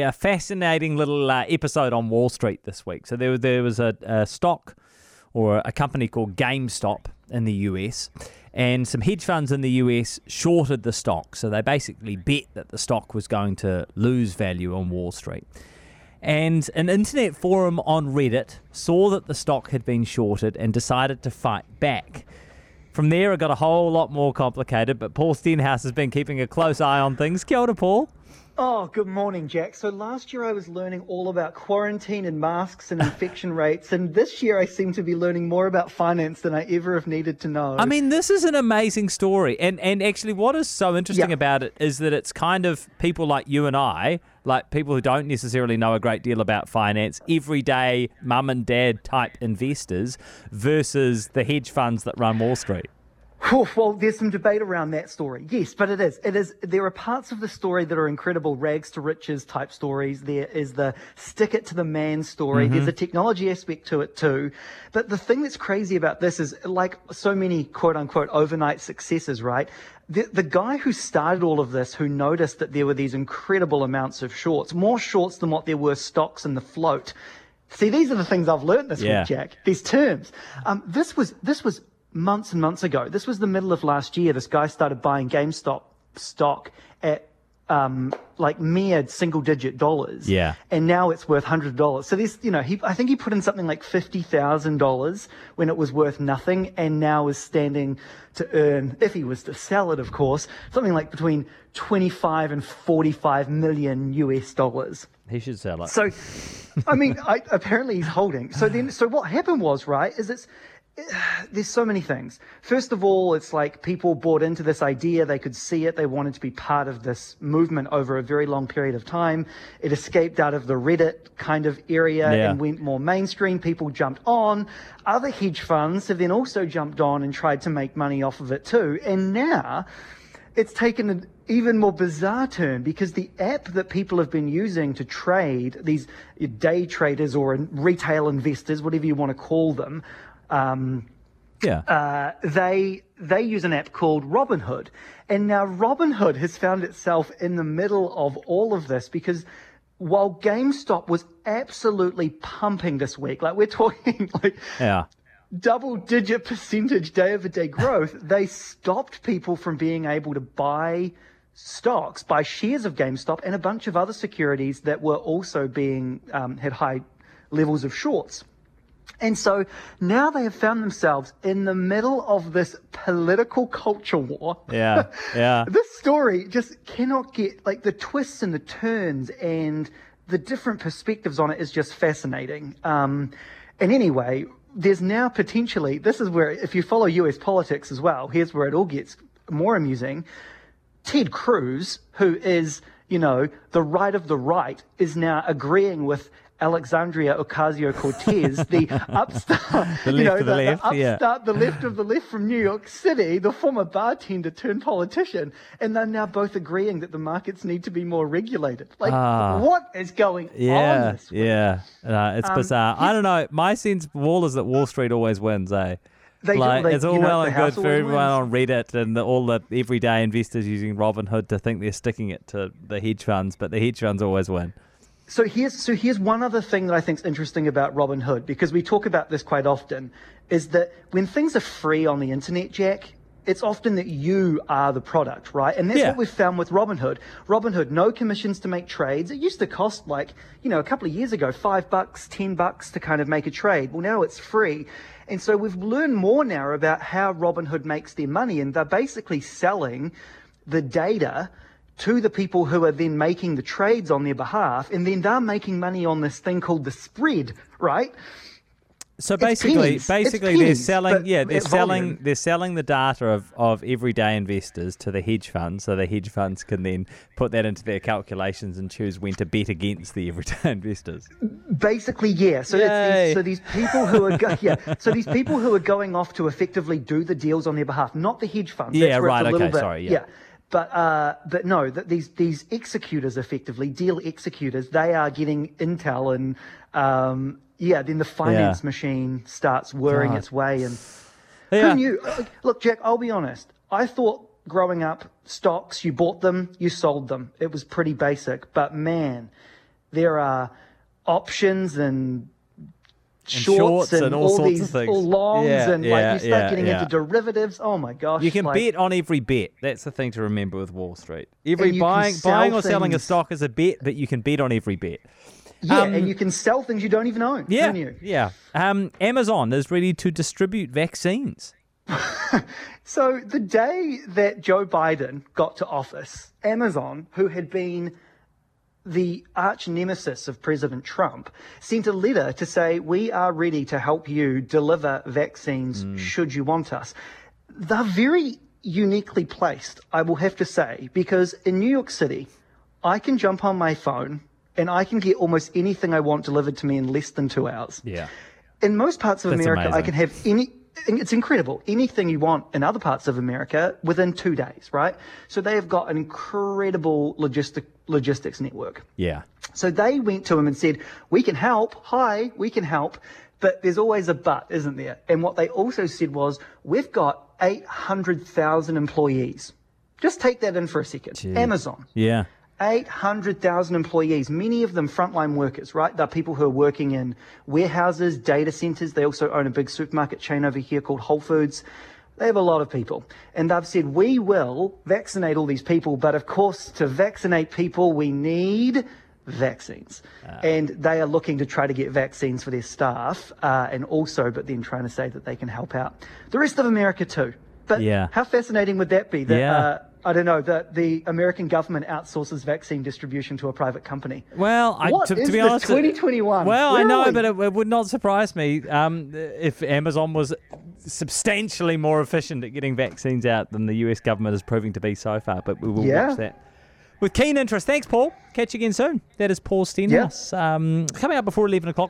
a fascinating little uh, episode on Wall Street this week. So there, there was a, a stock or a company called GameStop in the US, and some hedge funds in the US shorted the stock. So they basically bet that the stock was going to lose value on Wall Street. And an internet forum on Reddit saw that the stock had been shorted and decided to fight back. From there, it got a whole lot more complicated, but Paul Stenhouse has been keeping a close eye on things. Kia ora, Paul. Oh, good morning, Jack. So last year I was learning all about quarantine and masks and infection rates, and this year I seem to be learning more about finance than I ever have needed to know. I mean, this is an amazing story, and and actually, what is so interesting Yeah. about it is that it's kind of people like you and I, like people who don't necessarily know a great deal about finance, everyday mum and dad type investors, versus the hedge funds that run Wall Street. Whew, well, there's some debate around that story. Yes, but it is. It is. There are parts of the story that are incredible rags to riches type stories. There is the stick it to the man story. There's a technology aspect to it too. But the thing that's crazy about this is like so many quote unquote overnight successes, right? The, the guy who started all of this, who noticed that there were these incredible amounts of shorts, more shorts than what there were stocks in the float. See, these are the things I've learned this Yeah. week, Jack. These terms. Um, this was this was months and months ago. This was the middle of last year. This guy started buying GameStop stock at um, like mere single digit dollars. Yeah. And now it's worth hundred dollars. So this, you know, he I think he put in something like fifty thousand dollars when it was worth nothing, and now is standing to earn, if he was to sell it, of course, something like between twenty five and forty five million US dollars. He should sell it. So, I mean, I, apparently he's holding. So then, so what happened was, right, is it's, there's so many things. First of all, it's like people bought into this idea. They could see it. They wanted to be part of this movement over a very long period of time. It escaped out of the Reddit kind of area Yeah. and went more mainstream. People jumped on. Other hedge funds have then also jumped on and tried to make money off of it too. And now, it's taken an even more bizarre turn because the app that people have been using to trade, these day traders or retail investors, whatever you want to call them, um, yeah. uh, they they use an app called Robinhood, and now Robinhood has found itself in the middle of all of this because while GameStop was absolutely pumping this week, like we're talking like yeah. double digit percentage day over day growth, they stopped people from being able to buy stocks, buy shares of GameStop and a bunch of other securities that were also being, um, had high levels of shorts. And so now they have found themselves in the middle of this political culture war. Yeah. Yeah. This story just cannot get like the twists and the turns and the different perspectives on it is just fascinating. Um, and anyway, there's now potentially this is where if you follow US politics as well, here's where it all gets more amusing. Ted Cruz, who is you know the right of the right, is now agreeing with. Alexandria Ocasio Cortez, the upstart, The you know, of the left, yeah. upstart, the left of the left from New York City, the former bartender turned politician, and they're now both agreeing that the markets need to be more regulated. Like, Ah. what is going on Yeah, this week? yeah, uh, it's bizarre. I don't know. My sense Wall is that Wall Street always wins, eh? They do- like they- it's all you know, well and good for everyone on Reddit and the, all the everyday investors using Robinhood to think they're sticking it to the hedge funds, but the hedge funds always win. So here's so here's one other thing that I think is interesting about Robinhood because we talk about this quite often, is that when things are free on the internet, Jack, it's often that you are the product, right? And that's Yeah. what we've found with Robinhood. Robinhood, no commissions to make trades. It used to cost like, you know, a couple of years ago, five bucks, ten bucks to kind of make a trade. Well, now it's free. And so we've learned more now about how Robinhood makes their money, and they're basically selling the data to the people who are then making the trades on their behalf, and then they're making money on this thing called the spread, right? So basically, pennies. Basically they're selling. Yeah, they're selling. volume. They're selling the data of, of everyday investors to the hedge funds, so the hedge funds can then put that into their calculations and choose when to bet against the everyday investors. Basically, yeah. So, it's these, so these people who are go- yeah. So these people who are going off to effectively do the deals on their behalf, not the hedge funds. Yeah, That's where it's right, okay, bit, sorry, yeah. But uh, but no, that these these executors effectively deal executors. They are getting intel and um, yeah. Then the finance Yeah. machine starts whirring God. its way and. Yeah. Who knew? Uh, Look, Jack, I'll be honest. I thought growing up, stocks, you bought them, you sold them. It was pretty basic. But man, there are options and shorts, shorts and, and all sorts of these things. all longs Yeah, and yeah, like you start yeah, getting into derivatives. Oh my gosh! You can like, bet on every bet. That's the thing to remember with Wall Street. Every And you can buying buying or selling a stock is a bet, but you can bet on every bet. Yeah, Um, and you can sell things you don't even own. Yeah, yeah. Um, Amazon is ready to distribute vaccines. So the day that Joe Biden got to office, Amazon, who had been the arch nemesis of President Trump, sent a letter to say, We are ready to help you deliver vaccines hmm. should you want us. They're very uniquely placed, I will have to say, because in New York City, I can jump on my phone and I can get almost anything I want delivered to me in less than two hours Yeah. in most parts of That's America, I can have any. It's incredible. Anything you want in other parts of America within two days, right? So they have got an incredible logistic logistics network. Yeah. So they went to him and said, "We can help. Hi, we can help." But there's always a but, isn't there? And what they also said was, "We've got 800,000 employees. Just take that in for a second. Amazon, Yeah. 800,000 employees, many of them frontline workers, right? They're people who are working in warehouses, data centers. They also own a big supermarket chain over here called Whole Foods. They have a lot of people. And they've said, we will vaccinate all these people. But of course, to vaccinate people, we need vaccines. and they are looking to try to get vaccines for their staff uh, and also, but then trying to say that they can help out the rest of America too. But Yeah. how fascinating would that be? That, Yeah. uh, I don't know that the American government outsources vaccine distribution to a private company. Well, I, to, to be honest, 2021? Well, Where I know, we? but it, it would not surprise me um, if Amazon was substantially more efficient at getting vaccines out than the US government is proving to be so far. But we will Yeah. watch that with keen interest. Thanks, Paul. Catch you again soon. That is Paul Stenhouse. Um, coming up before 11 o'clock.